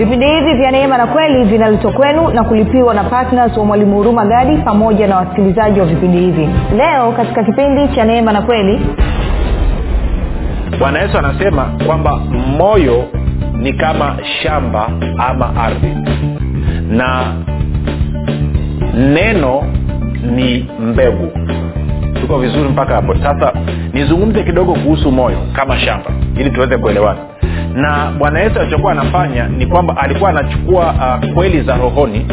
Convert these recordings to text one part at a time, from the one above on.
vipindi hivi vya neema na kweli vinaletwa kwenu na kulipiwa na ptns wa mwalimu huruma gadi pamoja na wasikilizaji wa vipindi hivi. Leo katika kipindi cha neema na kweli bwana yesu anasema kwamba moyo ni kama shamba ama ardhi na neno ni mbegu. Tuko vizuri mpaka hapo. Sasa nizungumze kidogo kuhusu moyo kama shamba ili tuweze kuelewana na bwana yesu alichokuwa anafanya ni kwamba alikuwa anachukua uh, kweli za rohoni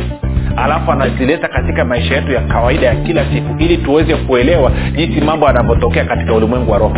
alafu anazileta katika maisha yetu ya kawaida ya kila siku ili tuweze kuelewa jinsi mambo yanavyotokea katika ulimwengu wa roho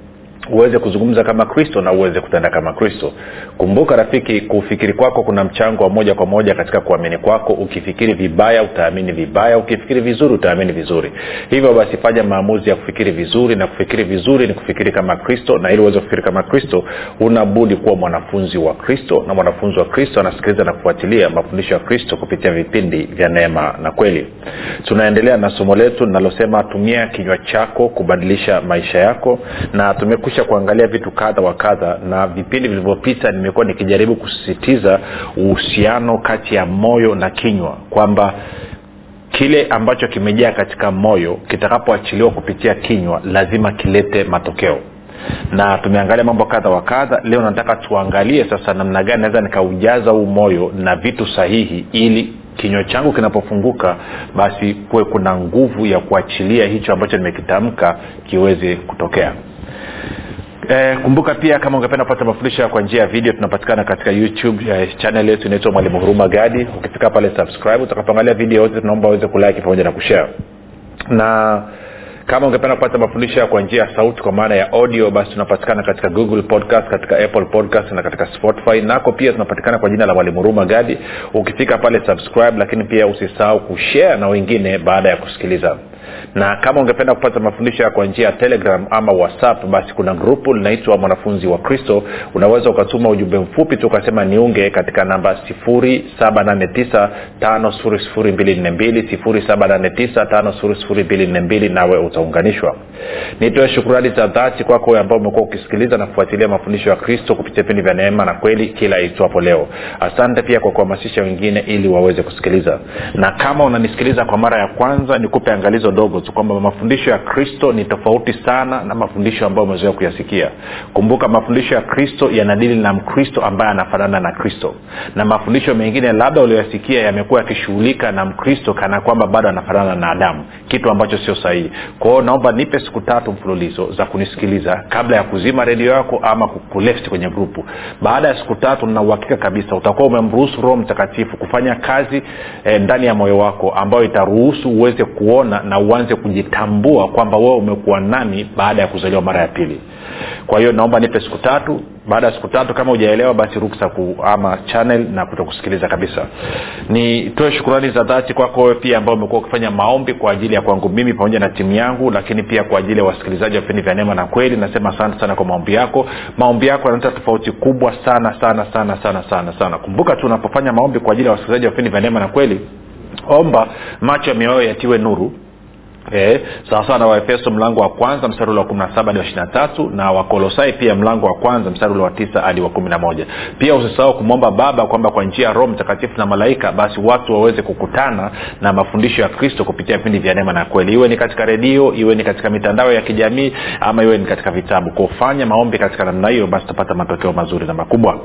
uweze kuzungumza kama kristo na uweze kutenda kama kristo. Kumbuka rafiki kufikiri kwako kuna mchango wa moja kwa moja katika kuamini kwako. Ukifikiri vibaya utaamini vibaya. Ukifikiri vizuri utaamini vizuri. Hivyo basi fanya maamuzi ya kufikiri vizuri na kufikiri vizuri ni kufikiri kama kristo. Na ili uweze kufikiri kama kristo unabudi kuwa mwanafunzi wa kristo. Na mwanafunzi wa kristo anasikiliza na kufuatilia mafundisho ya kristo kupitia vipindi vya neema na kweli. Tunaendelea na somo letu linalosema tumia kinywa chako kubadilisha maisha yako. Na tumekusha kuangalia vitu kadha wa kadha na vipindi vilivyopita nimekuwa nikijaribu kusisitiza uhusiano kati ya moyo na kinywa kwamba kile ambacho kimejaa katika moyo kitakapoachiliwa kupitia kinywa lazima kilete matokeo. Na tumeangalia mambo kadha wa kadha. Leo nataka tuangalie sasa namna gani naweza nikaujaza huu moyo na vitu sahihi ili kinywa changu kinapofunguka basi kuwe kuna nguvu ya kuachilia hicho ambacho nimekitamka kiweze kutokea Eh, kumbuka pia kama ungependa kupata mafundisho kwa njia ya video tunapatikana katika youtube eh, channel yetu inaitwa mwalimu huruma gadi. Ukifika pale subscribe. Utakapoangalia video yote tunaomba uweze kulike pamoja na kushare. Na kama ungependa kupata mafundisho kwa njia ya sauti kwa maana ya audio basi tunapatikana katika google podcast katika apple podcast na katika spotify. Nako pia tunapatikana kwa jina la mwalimu huruma gadi. Ukifika pale subscribe lakini pia usisahau kushare na wengine baada ya kusikiliza na kama ungependa kupata mafundisho kwa njia ya telegram ama whatsapp basi kuna grupu linaitwa mwanafunzi wa kristo. Unaweza ukatuma ujumbe mfupi tu ukasema niunge katika namba 7895242 nawe utaunganishwa. Nitoe shukurani za dhati kwako ambao umekuwa ukisikiliza na kufuatilia mafundisho ya kristo kupitia vipindi vya neema na kweli kila itwapo leo. Asante pia kwa kuhamasisha wengine ili waweze kusikiliza. Na kama unanisikiliza kwa mara ya kwanza nikupe angalizo dogo tu kwamba mafundisho ya kristo ni tofauti sana na mafundisho ambayo umezoea kuyasikia. Kumbuka mafundisho ya kristo yanadili na mkristo ambaye anafanana na kristo. Na mafundisho mengine labda ulioyasikia yamekuwa yakishughulika na mkristo kana kwamba bado anafanana na adamu. Kitu ambacho sio sahihi. Kwao naomba nipe siku tatu mfululizo za kunisikiliza kabla ya kuzima redio yako ama kuleft kwenye grupu. Baada ya siku tatu na kabisa utakuwa umemruhusu roho mtakatifu kufanya kazi eh, ndani ya moyo wako ambayo itaruhusu uweze kuona na uanze kujitambua kwamba wewe umekuwa nani baada ya kuzaliwa mara ya pili. Kwa hiyo naomba nipe siku tatu. Baada ya siku tatu kama hujaelewa basi ruksa kuama channel na kutokusikiliza kabisa. Nitoe shukurani za dhati kwako wewe pia ambao umekuwa ukifanya maombi kwa ajili ya kwangu mimi pamoja na timu yangu lakini pia kwa ajili ya wasikilizaji wa vipindi vya neema na kweli. Nasema asante sana kwa maombi yako. Maombi yako yanaleta tofauti kubwa sana sana sana sana sana sana. Kumbuka tu unapofanya maombi kwa ajili ya wasikilizaji wa vipindi vya neema na kweli omba macho ya mioyo yatiwe nuru Eh, sawasawa na waefeso mlango wa kwanza mstari ule wa kumi na saba hadi wa ishiri na tatu na wakolosai pia mlango wa kwanza mstari ule wa tisa hadi wa kumi na moja. Pia usisahau kumwomba baba kwamba kwa njia ya roho mtakatifu na malaika basi watu waweze kukutana na mafundisho ya kristo kupitia vipindi vya neema na kweli. Iwe ni katika redio iwe ni katika mitandao ya kijamii ama iwe ni katika vitabu. Kufanya maombi katika namna hiyo basi utapata matokeo mazuri na makubwa.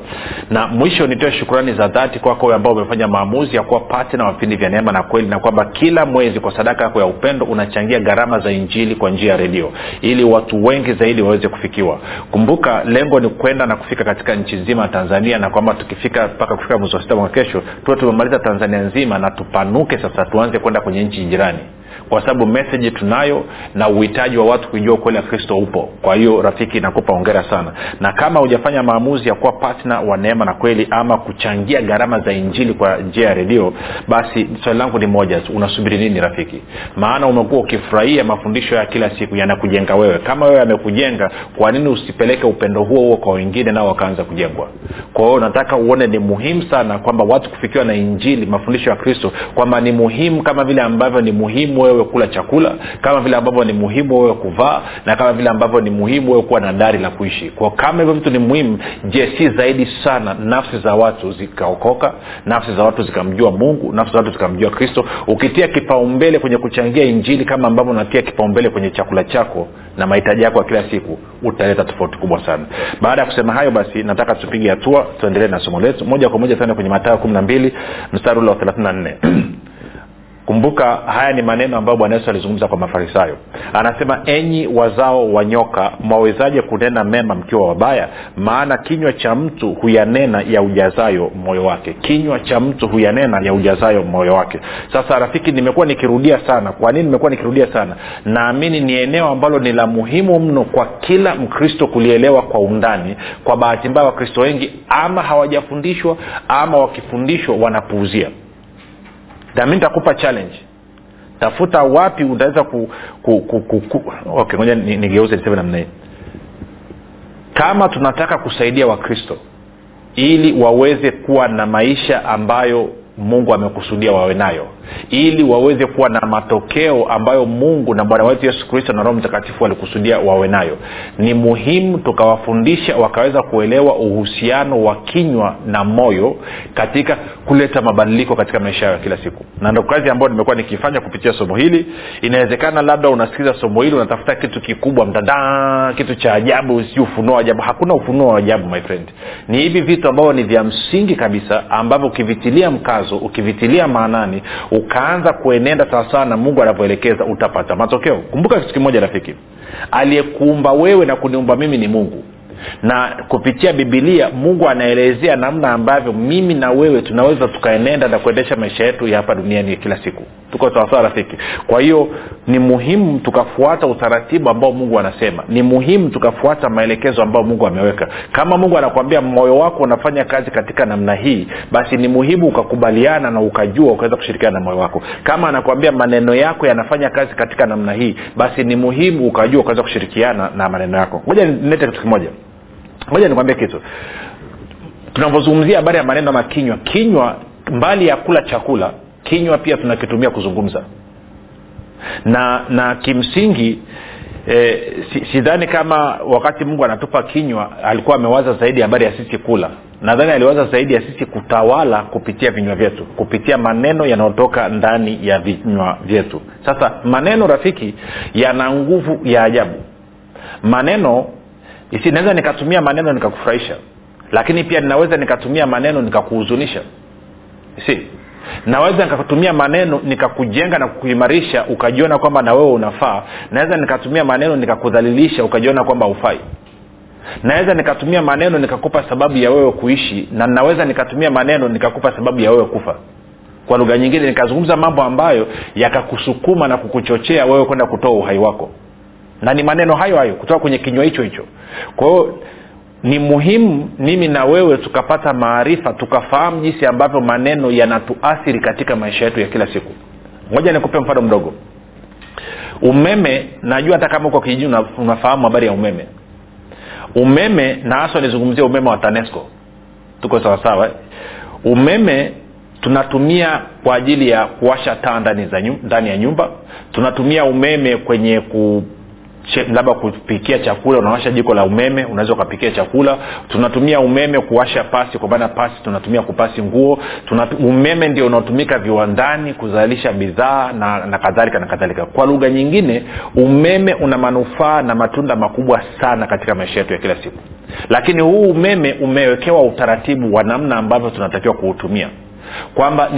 Na mwisho nitoe shukurani za dhati kwako ambao umefanya maamuzi ya kuwa patna wa vipindi vya neema na kweli na kwamba kila mwezi kwa sadaka yako ya upendo una tunachangia gharama za injili kwa njia ya redio ili watu wengi zaidi waweze kufikiwa. Kumbuka lengo ni kwenda na kufika katika nchi nzima ya tanzania na kwamba tukifika mpaka kufika mwezi wa sita mwaka kesho tuwe tumemaliza tanzania nzima na tupanuke sasa tuanze kwenda kwenye nchi jirani kwa sababu meseji tunayo na uhitaji wa watu kujua ukweli wa kristo upo. Kwa hiyo rafiki nakupa ongera sana. Na kama hujafanya maamuzi ya kuwa patna wa neema na kweli ama kuchangia gharama za injili kwa njia ya redio basi swali langu ni moja unasubiri nini rafiki? Maana umekuwa ukifurahia mafundisho ya kila siku yanakujenga wewe. Kama wewe amekujenga kwa nini usipeleke upendo huo huo kwa wengine nao wakaanza kujengwa? Kwa hiyo nataka uone ni muhimu sana kwamba watu kufikiwa na injili mafundisho ya kristo kwamba ni muhimu kama vile ambavyo ni muhimu wewe kula chakula kama vile ambavyo ni muhimu wewe kuvaa na kama vile ambavyo ni muhimu wewe kuwa na dari la kuishi. Kwa kama hivyo vitu ni muhimu je si zaidi sana nafsi za watu zikaokoka nafsi za watu zikamjua mungu nafsi za watu zikamjua kristo? Ukitia kipaumbele kwenye kuchangia injili kama ambavyo unatia kipaumbele kwenye chakula chako na mahitaji yako ya kila siku utaleta tofauti kubwa sana. Baada ya kusema hayo basi nataka tupige hatua tuendelee na somo letu. Moja kwa moja tuende kwenye matayo kumi na mbili mstari ule wa thelathini na nne kumbuka haya ni maneno ambayo bwana yesu alizungumza kwa mafarisayo. Anasema enyi wazao wa nyoka mwawezaje kunena mema mkiwa wabaya? Maana kinywa cha mtu huyanena ya ujazayo moyo wake. Kinywa cha mtu huyanena ya ujazayo moyo wake. Sasa rafiki nimekuwa nikirudia sana. Kwa nini nimekuwa nikirudia sana? Naamini ni eneo ambalo ni la muhimu mno kwa kila mkristo kulielewa kwa undani. Kwa bahati mbaya wakristo wengi ama hawajafundishwa ama wakifundishwa wanapuuzia nami nitakupa challenge tafuta wapi utaweza ku, ku, ku, ku, ku. okay ngoja nigeuze niseme namna hii kama tunataka kusaidia wakristo ili waweze kuwa na maisha ambayo mungu amekusudia wawe nayo ili waweze kuwa na matokeo ambayo mungu na bwana wetu yesu kristo na roho mtakatifu walikusudia wawe nayo. Ni muhimu tukawafundisha wakaweza kuelewa uhusiano wa kinywa na moyo katika kuleta mabadiliko katika maisha yao ya kila siku. Na ndo kazi ambayo nimekuwa nikifanya kupitia somo hili. Inawezekana labda unasikiliza somo hili unatafuta kitu kikubwa mtadaa kitu cha ajabu si ufunuo ajabu. Hakuna ufunuo wa ajabu my friend. Ni hivi vitu ambavyo ni vya msingi kabisa ambavyo ukivitilia mkazo ukivitilia maanani ukaanza kuenenda sawasawa na mungu anavyoelekeza utapata matokeo. Kumbuka kitu kimoja rafiki. Aliyekuumba wewe na kuniumba mimi ni mungu. Na kupitia bibilia mungu anaelezea namna ambavyo mimi na wewe tunaweza tukaenenda na kuendesha maisha yetu ya hapa duniani kila siku tuko sawasawa rafiki? Kwa hiyo ni muhimu tukafuata utaratibu ambao mungu anasema. Ni muhimu tukafuata maelekezo ambayo mungu ameweka. Kama mungu anakuambia moyo wako unafanya kazi katika namna hii basi ni muhimu ukakubaliana na ukajua ukaweza kushirikiana na moyo wako. Kama anakuambia maneno yako yanafanya kazi katika namna hii basi ni muhimu ukajua ukaweza kushirikiana na maneno yako. Moja nilete kitu kimoja. Moja nikwambie kitu. Tunavyozungumzia habari ya maneno ama kinywa kinywa mbali ya kula chakula kinywa pia tunakitumia kuzungumza. Na na kimsingi e, sidhani si kama wakati mungu anatupa kinywa alikuwa amewaza zaidi habari ya sisi kula. Nadhani aliwaza zaidi ya sisi kutawala kupitia vinywa vyetu kupitia maneno yanayotoka ndani ya vinywa vyetu. Sasa maneno rafiki yana nguvu ya ajabu. Maneno naweza nikatumia maneno nikakufurahisha lakini pia ninaweza nikatumia maneno nikakuhuzunisha. Si naweza nikatumia maneno nikakujenga na kukuimarisha ukajiona kwamba na wewe unafaa. Naweza nikatumia maneno nikakudhalilisha ukajiona kwamba ufai naweza nikatumia maneno nikakupa sababu ya wewe kuishi na naweza nikatumia maneno nikakupa sababu ya wewe kufa. Kwa lugha nyingine nikazungumza mambo ambayo yakakusukuma na kukuchochea wewe kwenda kutoa uhai wako. Na ni maneno hayo hayo kutoka kwenye kinywa hicho hicho. Kwa hiyo ni muhimu mimi na wewe tukapata maarifa tukafahamu jinsi ambavyo maneno yanatuathiri katika maisha yetu ya kila siku. Moja nikupe mfano mdogo. Umeme najua hata kama uko kijijini unafahamu habari ya umeme. Umeme na haswa nizungumzia umeme wa tanesco. Tuko sawasawa umeme tunatumia kwa ajili ya kuwasha taa ndani, ndani ya nyumba. Tunatumia umeme kwenye ku labda kupikia chakula unawasha jiko la umeme unaweza ukapikia chakula. Tunatumia umeme kuwasha pasi kwa maana pasi tunatumia kupasi nguo. Tuna, umeme ndio unaotumika viwandani kuzalisha bidhaa na, na kadhalika na kadhalika. Kwa lugha nyingine umeme una manufaa na matunda makubwa sana katika maisha yetu ya kila siku. Lakini huu umeme umewekewa utaratibu wa namna ambavyo tunatakiwa kuutumia kwamba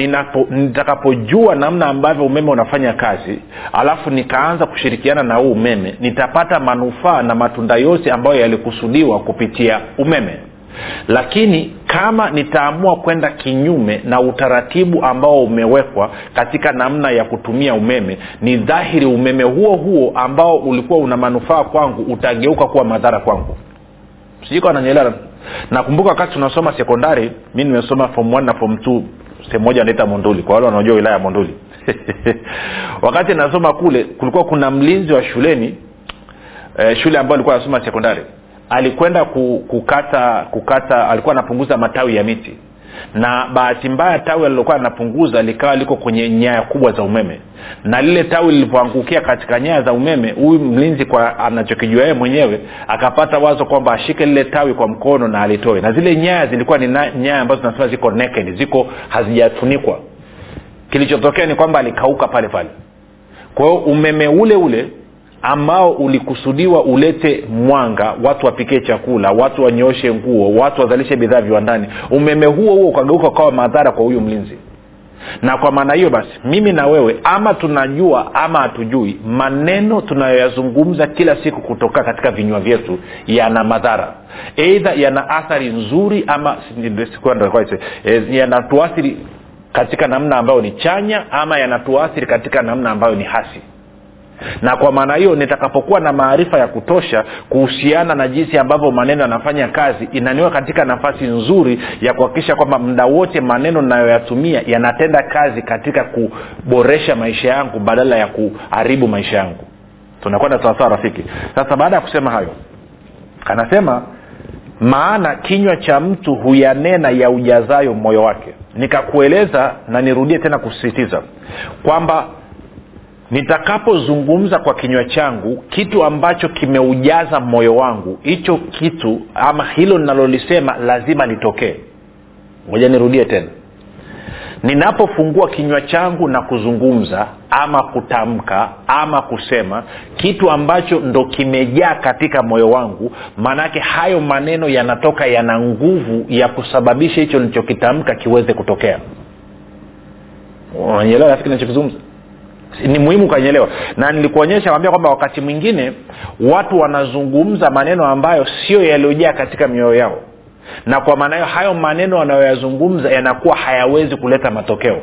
nitakapojua namna ambavyo umeme unafanya kazi alafu nikaanza kushirikiana na huu umeme nitapata manufaa na matunda yote ambayo yalikusudiwa kupitia umeme. Lakini kama nitaamua kwenda kinyume na utaratibu ambao umewekwa katika namna ya kutumia umeme ni dhahiri umeme huo huo ambao ulikuwa una manufaa kwangu utageuka kuwa madhara kwangu. Sijui ananyelea nakumbuka wakati tunasoma sekondari mi nimesoma fom na fom sehemu moja anaita monduli kwa wale wanaojua wilaya ya monduli. Wakati nasoma kule kulikuwa kuna mlinzi wa shuleni eh, shule ambayo alikuwa anasoma sekondari. Alikwenda ku- kukata kukata alikuwa anapunguza matawi ya miti na bahati mbaya tawi alilokuwa anapunguza likawa liko kwenye nyaya kubwa za umeme. Na lile tawi lilipoangukia katika nyaya za umeme huyu mlinzi kwa anachokijua yeye mwenyewe akapata wazo kwamba ashike lile tawi kwa mkono na alitoe. Na zile nyaya zilikuwa ni nyaya ambazo zinasema ziko naked ziko hazijafunikwa. Kilichotokea ni kwamba alikauka pale pale. Kwa hiyo umeme ule ule ambao ulikusudiwa ulete mwanga watu wapikie chakula watu wanyooshe nguo watu wazalishe bidhaa viwandani. Umeme huo huo ukageuka ukawa madhara kwa huyu mlinzi. Na kwa maana hiyo basi mimi na wewe ama tunajua ama hatujui maneno tunayoyazungumza kila siku kutoka katika vinywa vyetu yana madhara. Eidha yana athari nzuri ama eh, yanatuathiri katika namna ambayo ni chanya ama yanatuathiri katika namna ambayo ni hasi na kwa maana hiyo nitakapokuwa na maarifa ya kutosha kuhusiana na jinsi ambavyo maneno yanafanya kazi inaniwa katika nafasi nzuri ya kuhakikisha kwamba muda wote maneno nayoyatumia yanatenda kazi katika kuboresha maisha yangu badala ya kuharibu maisha yangu. Tunakwenda sawasawa rafiki? Sasa baada ya kusema hayo anasema maana kinywa cha mtu huyanena ya ujazayo moyo wake. Nikakueleza na nirudie tena kusisitiza kwamba nitakapozungumza kwa kinywa changu kitu ambacho kimeujaza moyo wangu hicho kitu ama hilo linalolisema lazima litokee. Moja nirudie tena. Ninapofungua kinywa changu na kuzungumza ama kutamka ama kusema kitu ambacho ndo kimejaa katika moyo wangu maanaake hayo maneno yanatoka yana nguvu ya kusababisha hicho nilichokitamka kiweze kutokea. Unanyelewa rafiki nachokizungumza ni muhimu ukanyelewa na nilikuonyesha kwambia kwamba wakati mwingine watu wanazungumza maneno ambayo sio yaliyojaa katika mioyo yao. Na kwa maana hiyo hayo maneno wanayoyazungumza yanakuwa hayawezi kuleta matokeo.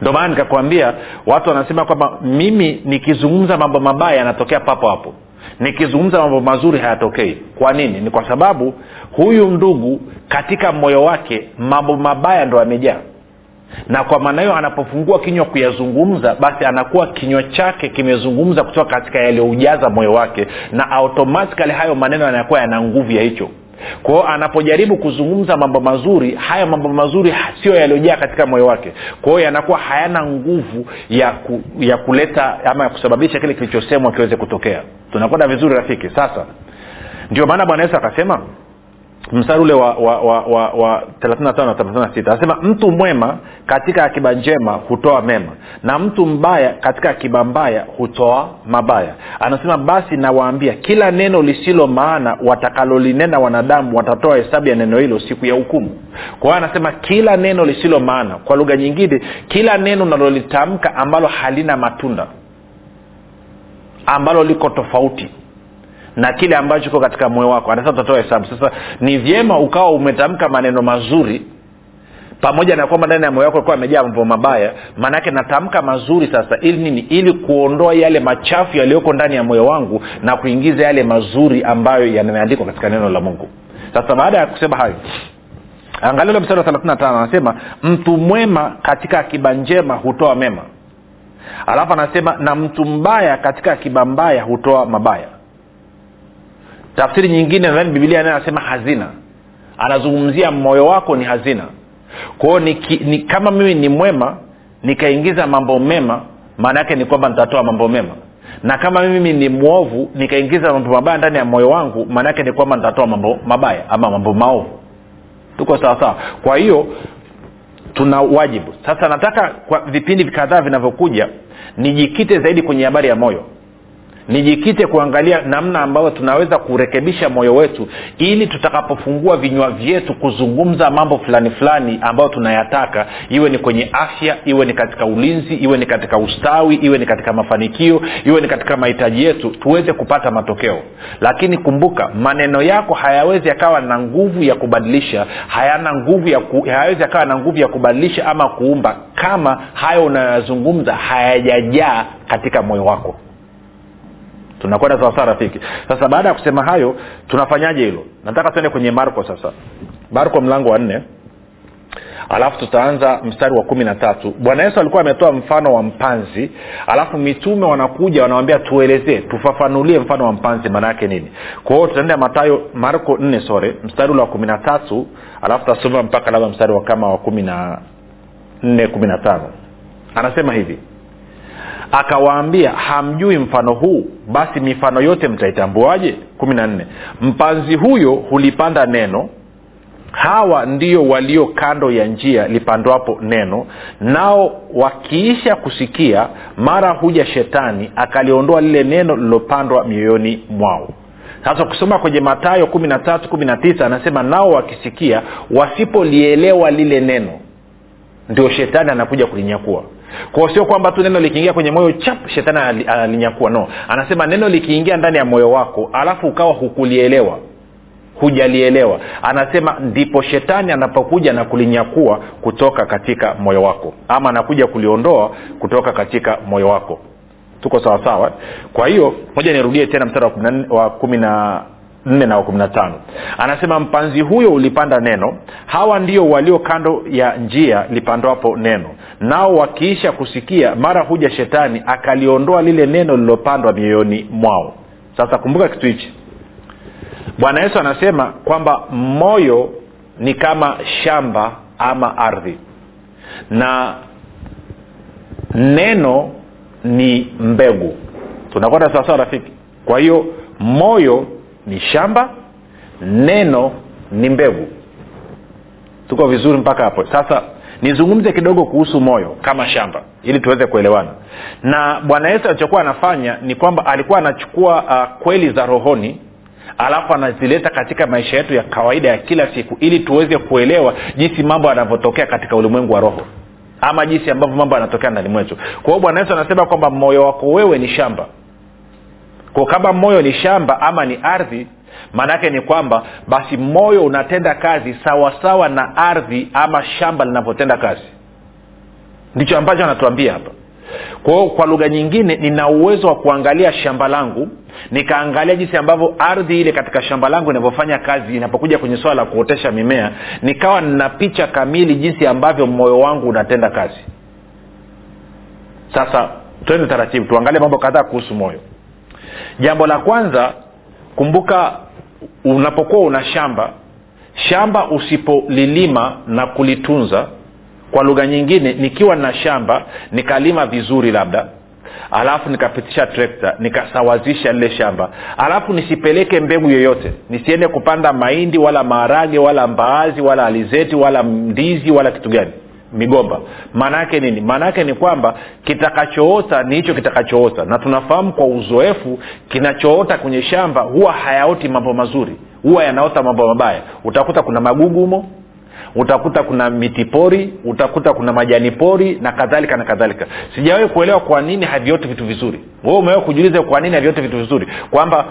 Ndio maana nikakwambia watu wanasema kwamba mimi nikizungumza mambo mabaya yanatokea papo hapo. Nikizungumza mambo mazuri hayatokei. Kwa nini? Ni kwa sababu huyu ndugu katika moyo wake mambo mabaya ndo yamejaa na kwa maana hiyo anapofungua kinywa kuyazungumza basi anakuwa kinywa chake kimezungumza kutoka katika yaliyoujaza moyo wake na automatikali hayo maneno yanakuwa yana nguvu ya hicho. Kwao anapojaribu kuzungumza mambo mazuri haya mambo mazuri sio yaliyojaa katika moyo wake. Kwao yanakuwa hayana nguvu ya, ku, ya kuleta ama ya kusababisha kile kilichosemwa kiweze kutokea. Tunakwenda vizuri rafiki? Sasa. Ndio maana bwana yesu akasema mstari ule wa, wa, wa, wa, wa 35 na 36 anasema mtu mwema katika akiba njema hutoa mema na mtu mbaya katika akiba mbaya hutoa mabaya. Anasema basi nawaambia kila neno lisilo maana watakalolinena wanadamu watatoa hesabu ya neno hilo siku ya hukumu. Kwa hiyo anasema kila neno lisilo maana kwa lugha nyingine kila neno unalolitamka ambalo halina matunda ambalo liko tofauti na kile ambacho iko katika moyo wako. Anasema utatoa hesabu. Sasa ni vyema ukawa umetamka maneno mazuri pamoja na kwamba ndani ya moyo wako alikuwa amejaa mambo mabaya maanake natamka mazuri sasa ili nini? Ili kuondoa yale machafu yaliyoko ndani ya moyo wangu na kuingiza yale mazuri ambayo yameandikwa katika neno la mungu. Sasa baada ya kusema hayo angalia ule wa 35 anasema mtu mwema katika akiba njema hutoa mema. Alafu anasema na mtu mbaya katika akiba mbaya hutoa mabaya tafsiri nyingine nadhani bibilia naye anasema hazina. Anazungumzia moyo wako ni hazina. Kwao kama mimi ni mwema nikaingiza mambo mema maana yake ni kwamba nitatoa mambo mema. Na kama mimi ni mwovu nikaingiza mambo mabaya ndani ya moyo wangu maana yake ni kwamba nitatoa mambo mabaya ama mambo maovu. Tuko sawasawa kwa hiyo tuna wajibu. Sasa nataka kwa vipindi kadhaa vinavyokuja nijikite zaidi kwenye habari ya moyo nijikite kuangalia namna ambayo tunaweza kurekebisha moyo wetu ili tutakapofungua vinywa vyetu kuzungumza mambo fulani fulani ambayo tunayataka. Iwe ni kwenye afya iwe ni katika ulinzi iwe ni katika ustawi iwe ni katika mafanikio iwe ni katika mahitaji yetu tuweze kupata matokeo. Lakini kumbuka maneno yako hayawezi yakawa na nguvu ya kubadilisha hayana nguvu ya ku, hayawezi yakawa na nguvu ya kubadilisha ama kuumba kama hayo unayoyazungumza hayajajaa katika moyo wako tunakwenda sawasawa rafiki. Sasa baada ya kusema hayo tunafanyaje hilo? Nataka tuende kwenye marko sasa. Marko mlango wa nne. Alafu tutaanza mstari wa kumi na tatu. Bwana yesu alikuwa ametoa mfano wa mpanzi alafu mitume wanakuja wanawambia tuelezee tufafanulie mfano wa mpanzi maana yake nini? Kwa hiyo tutaenda matayo marko nne sore mstari ule wa kumi na tatu alafu tutasoma mpaka labda mstari wa kama wa kumi na nne kumi na tano. Anasema hivi akawaambia hamjui mfano huu basi mifano yote mtaitambuaje? Kumi na nne. Mpanzi huyo hulipanda neno hawa ndio walio kando ya njia lipandwapo neno nao wakiisha kusikia mara huja shetani akaliondoa lile neno lilopandwa mioyoni mwao. Sasa ukisoma kwenye matayo kumi na tatu kumi na tisa anasema nao wakisikia wasipolielewa lile neno ndio shetani anakuja kulinyakua kwao sio kwamba tu neno likiingia kwenye moyo chap shetani analinyakua no. Anasema neno likiingia ndani ya moyo wako alafu ukawa hukulielewa hujalielewa. Anasema ndipo shetani anapokuja na kulinyakua kutoka katika moyo wako ama anakuja kuliondoa kutoka katika moyo wako. Tuko sawasawa? Kwa hiyo moja nirudie tena mstari wa kumi na nne na kumi na anasema mpanzi huyo ulipanda neno. Hawa ndio walio kando ya njia lipandwapo neno. Nao wakiisha kusikia mara huja shetani akaliondoa lile neno lililopandwa mioyoni mwao. Sasa kumbuka kitu hichi. Bwana yesu anasema kwamba moyo ni kama shamba ama ardhi. Na neno ni mbegu. Tunakwenda sawasawa rafiki? Kwa hiyo moyo ni shamba neno ni mbegu. Tuko vizuri mpaka hapo. Sasa nizungumze kidogo kuhusu moyo kama shamba ili tuweze kuelewana. Na bwana yesu alichokuwa anafanya ni kwamba alikuwa anachukua uh, kweli za rohoni alafu anazileta katika maisha yetu ya kawaida ya kila siku ili tuweze kuelewa jinsi mambo yanavyotokea katika ulimwengu wa roho ama jinsi ambavyo mambo yanatokea ndani mwetu. Kwa hiyo bwana yesu anasema kwamba moyo wako wewe ni shamba kwa kama moyo ni shamba ama ni ardhi maanaake ni kwamba basi moyo unatenda kazi sawasawa sawa na ardhi ama shamba linavyotenda kazi. Ndicho ambacho anatuambia hapa. Kwao kwa lugha nyingine nina uwezo wa kuangalia shamba langu nikaangalia jinsi ambavyo ardhi ile katika shamba langu inavyofanya kazi inapokuja kwenye swala la kuotesha mimea nikawa nina picha kamili jinsi ambavyo moyo wangu unatenda kazi. Sasa twende taratibu tuangalie mambo kadhaa kuhusu moyo jambo la kwanza kumbuka unapokuwa una shamba shamba usipolilima na kulitunza kwa lugha nyingine nikiwa na shamba nikalima vizuri labda alafu nikapitisha trekta nikasawazisha lile shamba alafu nisipeleke mbegu yoyote nisiende kupanda mahindi wala maharage wala mbaazi wala alizeti wala ndizi wala kitu gani migomba. Maana yake nini? Maana yake ni kwamba kitakachoota ni hicho kitakachoota. Na tunafahamu kwa uzoefu kinachoota kwenye shamba huwa hayaoti mambo mazuri. Huwa yanaota mambo mabaya. Utakuta kuna magugu humo utakuta kuna miti pori utakuta kuna majani pori na kadhalika na kadhalika. Sijawahi kuelewa kwa nini havioti vitu vizuri. Wewe umewahi kujiuliza kwa nini havioti vitu vizuri? Kwamba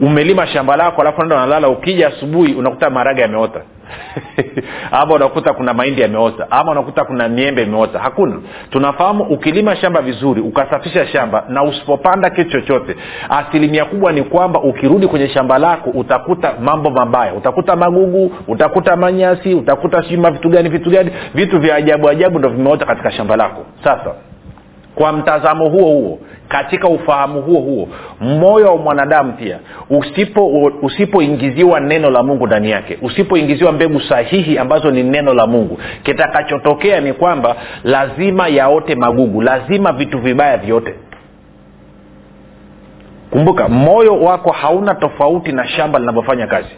umelima shamba lako alafu naenda unalala ukija asubuhi unakuta maharage yameota. Ama unakuta kuna mahindi yameota. Ama unakuta kuna miembe imeota. Hakuna. Tunafahamu ukilima shamba vizuri ukasafisha shamba na usipopanda kitu chochote asilimia kubwa ni kwamba ukirudi kwenye shamba lako utakuta mambo mabaya. Utakuta magugu utakuta manyasi utakuta sijui vitu gani vitu gani. Vitu vya ajabu ajabu ndo vimeota katika shamba lako. Sasa kwa mtazamo huo huo katika ufahamu huo huo moyo wa mwanadamu pia usipo usipoingiziwa neno la mungu ndani yake usipoingiziwa mbegu sahihi ambazo ni neno la mungu kitakachotokea ni kwamba lazima yaote magugu lazima vitu vibaya vyote kumbuka moyo wako hauna tofauti na shamba linavyofanya kazi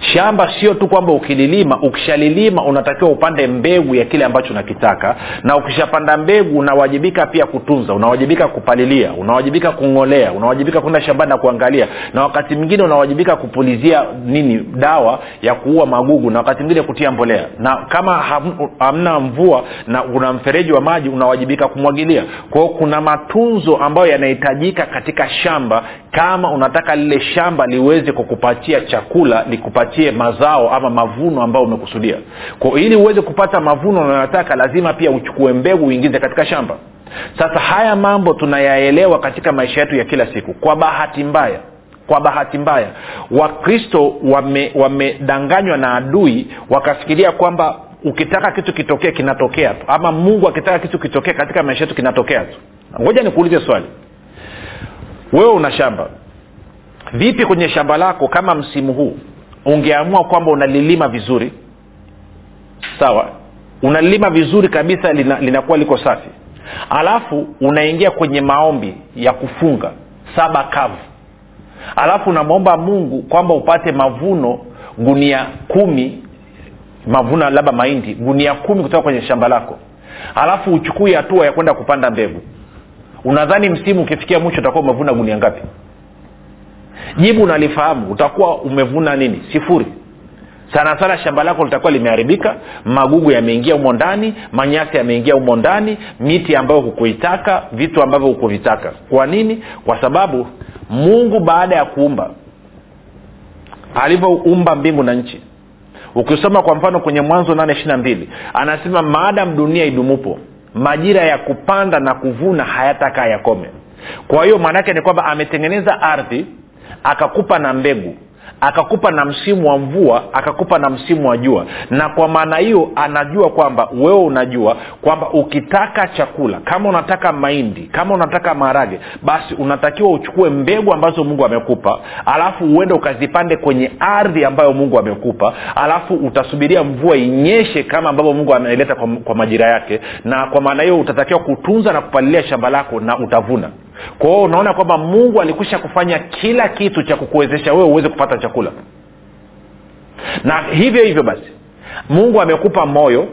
shamba sio tu kwamba ukililima ukishalilima unatakiwa upande mbegu ya kile ambacho unakitaka na ukishapanda mbegu unawajibika pia kutunza unawajibika kupalilia unawajibika kung'olea unawajibika kwenda shambani na kuangalia na wakati mwingine unawajibika kupulizia nini dawa ya kuua magugu na wakati mwingine kutia mbolea. Na kama ham- hamna mvua na kuna mfereji wa maji unawajibika kumwagilia. Kwao kuna matunzo ambayo yanahitajika katika shamba kama unataka lile shamba liweze kukupatia chakula likupatie mazao ama mavuno ambayo umekusudia. Kwa ili uweze kupata mavuno unayotaka lazima pia uchukue mbegu uingize katika shamba. Sasa haya mambo tunayaelewa katika maisha yetu ya kila siku. Kwa bahati mbaya kwa bahati mbaya wakristo wamedanganywa wame na adui wakafikiria kwamba ukitaka kitu kitokee kinatokea tu. Ama mungu akitaka kitu kitokee katika maisha yetu kinatokea tu. Ngoja nikuulize swali wewe una shamba. Vipi kwenye shamba lako kama msimu huu? Ungeamua kwamba unalilima vizuri. Sawa. Unalilima vizuri kabisa lina, linakuwa liko safi. Alafu unaingia kwenye maombi ya kufunga saba kavu. Alafu unamwomba mungu kwamba upate mavuno gunia kumi mavuno labda mahindi gunia kumi kutoka kwenye shamba lako. Alafu uchukui hatua ya kwenda kupanda mbegu unadhani msimu ukifikia mwisho utakuwa umevuna gunia ngapi? Jibu unalifahamu utakuwa umevuna nini? Sifuri. Sana sana shamba lako litakuwa limeharibika magugu yameingia humo ndani manyasi yameingia humo ndani miti ambayo hukuitaka vitu ambavyo hukuvitaka. Kwa nini? Kwa sababu mungu baada ya kuumba alivyoumba mbingu na nchi. Ukisoma kwa mfano kwenye mwanzo nane ishiri na mbili anasema maadam dunia idumupo majira ya kupanda na kuvuna hayatakaa yakome kwa hiyo maanaake ni kwamba ametengeneza ardhi akakupa na mbegu akakupa na msimu wa mvua akakupa na msimu wa jua. Na kwa maana hiyo anajua kwamba wewe unajua kwamba ukitaka chakula kama unataka mahindi kama unataka maharage basi unatakiwa uchukue mbegu ambazo mungu amekupa alafu uende ukazipande kwenye ardhi ambayo mungu amekupa alafu utasubiria mvua inyeshe kama ambavyo mungu ameleta kwa, kwa majira yake. Na kwa maana hiyo utatakiwa kutunza na kupalilia shamba lako na utavuna kwa hiyo unaona kwamba mungu alikwisha kufanya kila kitu cha kukuwezesha wewe uweze kupata chakula. Na hivyo hivyo basi mungu amekupa moyo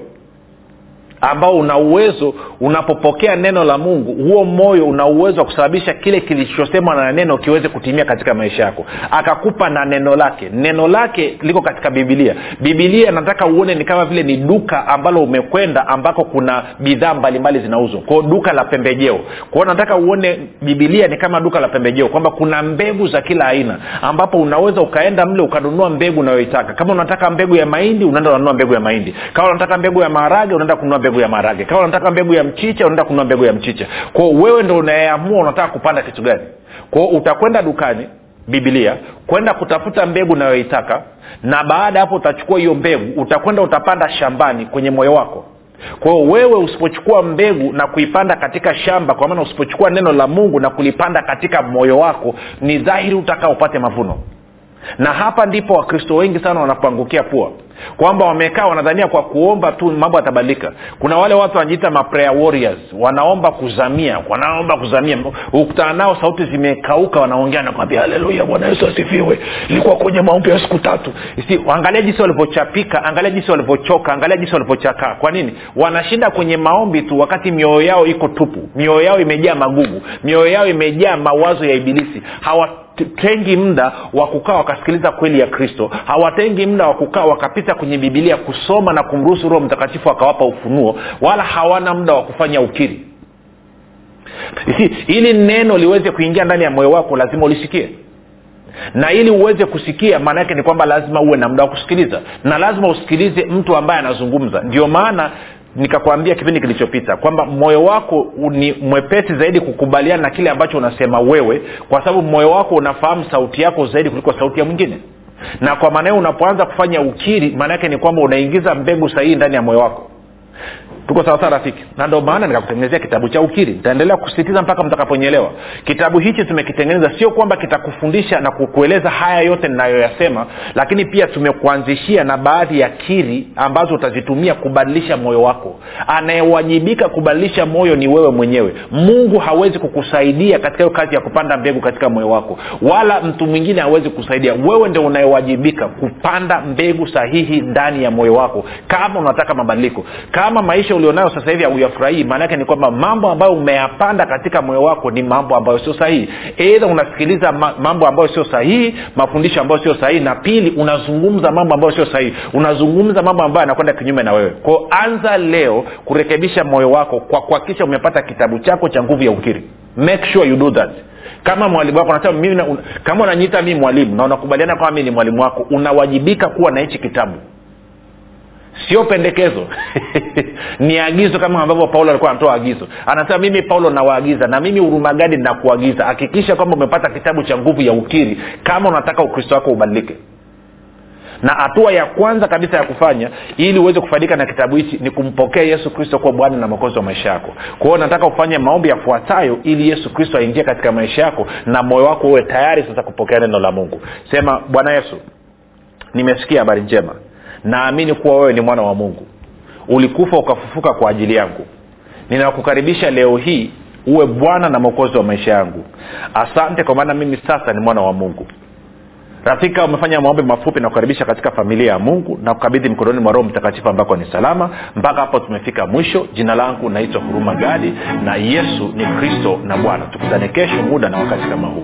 ambao una uwezo unapopokea neno la mungu huo moyo una uwezo wa kusababisha kile kilichosemwa na neno kiweze kutimia katika maisha yako. Akakupa na neno lake. Neno lake liko katika bibilia bibilia nataka uone ni kama vile ni duka ambalo umekwenda ambako kuna bidhaa mbalimbali zinauzwa. Kwao duka la pembejeo. Kwao nataka uone bibilia ni kama duka la pembejeo kwamba kuna mbegu za kila aina ambapo unaweza ukaenda mle ukanunua mbegu unayoitaka. Kama unataka mbegu ya mahindi unaenda unanunua mbegu ya mahindi. Kama unataka mbegu ya maharage unaenda kununua mbegu ya maharage. Kama unataka mbegu ya mchicha unaenda kununua mbegu ya mchicha. Kwao wewe ndo unayeamua unataka kupanda kitu gani. Kwao utakwenda dukani bibilia kwenda kutafuta mbegu unayoitaka na baada ya hapo utachukua hiyo mbegu utakwenda utapanda shambani kwenye moyo wako. Kwao wewe usipochukua mbegu na kuipanda katika shamba kwa maana usipochukua neno la mungu na kulipanda katika moyo wako ni dhahiri utakaa upate mavuno na hapa ndipo wakristo wengi sana wanapoangukia pua. Kwamba wamekaa wanadhania kwa kuomba tu mambo yatabadilika. Kuna wale watu wanajiita maprayer warriors. Wanaomba kuzamia. Wanaomba kuzamia. Ukutana nao sauti zimekauka wanaongea nakwambia haleluya bwana yesu asifiwe. Ilikuwa kwenye maombi ya siku tatu. Angalia jinsi walivyochapika angalia jinsi walivyochoka angalia jinsi walivyochakaa. Kwa nini? Wanashinda kwenye maombi tu wakati mioyo yao iko tupu. Mioyo yao imejaa magugu. Mioyo yao imejaa mawazo ya ibilisi. Hawa tengi muda wa kukaa wakasikiliza kweli ya kristo. Hawatengi muda wa kukaa wakapita kwenye bibilia kusoma na kumruhusu roho mtakatifu akawapa ufunuo wala hawana muda wa kufanya ukiri. Ili neno liweze kuingia ndani ya moyo wako lazima ulisikie. Na ili uweze kusikia maana yake ni kwamba lazima uwe na muda wa kusikiliza. Na lazima usikilize mtu ambaye anazungumza. Ndio maana nikakwambia kipindi kilichopita kwamba moyo wako ni mwepesi zaidi kukubaliana na kile ambacho unasema wewe kwa sababu moyo wako unafahamu sauti yako zaidi kuliko sauti ya mwingine. Na kwa maana hiyo unapoanza kufanya ukiri maana yake ni kwamba unaingiza mbegu sahihi ndani ya moyo wako tuko sawasawa rafiki. Na ndio maana nikakutengenezea kitabu cha ukiri. Nitaendelea kusisitiza mpaka mtakaponyelewa kitabu hichi tumekitengeneza sio kwamba kitakufundisha na kukueleza haya yote ninayoyasema lakini pia tumekuanzishia na baadhi ya kiri ambazo utazitumia kubadilisha moyo wako. Anayewajibika kubadilisha moyo ni wewe mwenyewe. Mungu hawezi kukusaidia katika hiyo kazi ya kupanda mbegu katika moyo wako. Wala mtu mwingine hawezi kusaidia. Wewe ndio unayewajibika kupanda mbegu sahihi ndani ya moyo wako kama unataka mabadiliko. Kama maisha ulionayo sasa hivi hauyafurahii maanaake ni kwamba mambo ambayo umeyapanda katika moyo wako ni mambo ambayo sio sahihi. Eidha unasikiliza ma- mambo ambayo sio sahihi mafundisho ambayo sio sahihi na pili unazungumza mambo ambayo sio sahihi. Unazungumza mambo ambayo yanakwenda kinyume na wewe. Kwao anza leo kurekebisha moyo wako kwa kuhakikisha umepata kitabu chako cha nguvu ya ukiri. Make sure you do that. Kama mwalimu wako nasema kama unanyiita mii mwalimu na unakubaliana kwamba mii ni mwalimu wako unawajibika kuwa na hichi kitabu sio pendekezo. Ni agizo kama ambavyo paulo alikuwa anatoa agizo. Anasema mimi paulo nawaagiza na mimi urumagadi nakuagiza? Hakikisha kwamba umepata kitabu cha nguvu ya ukiri kama unataka ukristo wako ubadilike. Na hatua ya kwanza kabisa ya kufanya ili uweze kufaidika na kitabu hichi ni kumpokea yesu kristo kuwa bwana na mwokozi wa maisha yako. Kwa nataka ufanye maombi yafuatayo ili yesu kristo aingie katika maisha yako na moyo wako uwe tayari sasa kupokea neno la mungu. Sema bwana yesu nimesikia habari njema naamini kuwa wewe ni mwana wa mungu. Ulikufa ukafufuka kwa ajili yangu. Ninakukaribisha leo hii uwe bwana na mwokozi wa maisha yangu. Asante kwa maana mimi sasa ni mwana wa mungu. Rafika umefanya maombi mafupi na kukaribisha katika familia ya mungu na kukabidhi mkononi mwa roho mtakatifu ambako ni salama. Mpaka hapo tumefika mwisho. Jina langu naitwa huruma gadi na yesu ni kristo na bwana. Tukutane kesho muda na wakati kama huu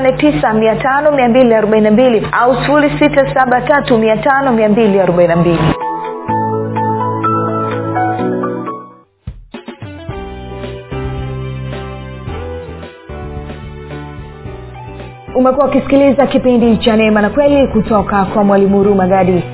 7895242 au 6735242 umekuwa ukisikiliza kipindi cha neema na kweli kutoka kwa mwalimu huruma gadi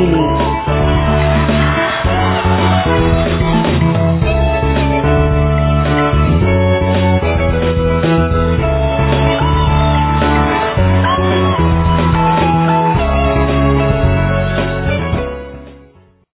Unidos.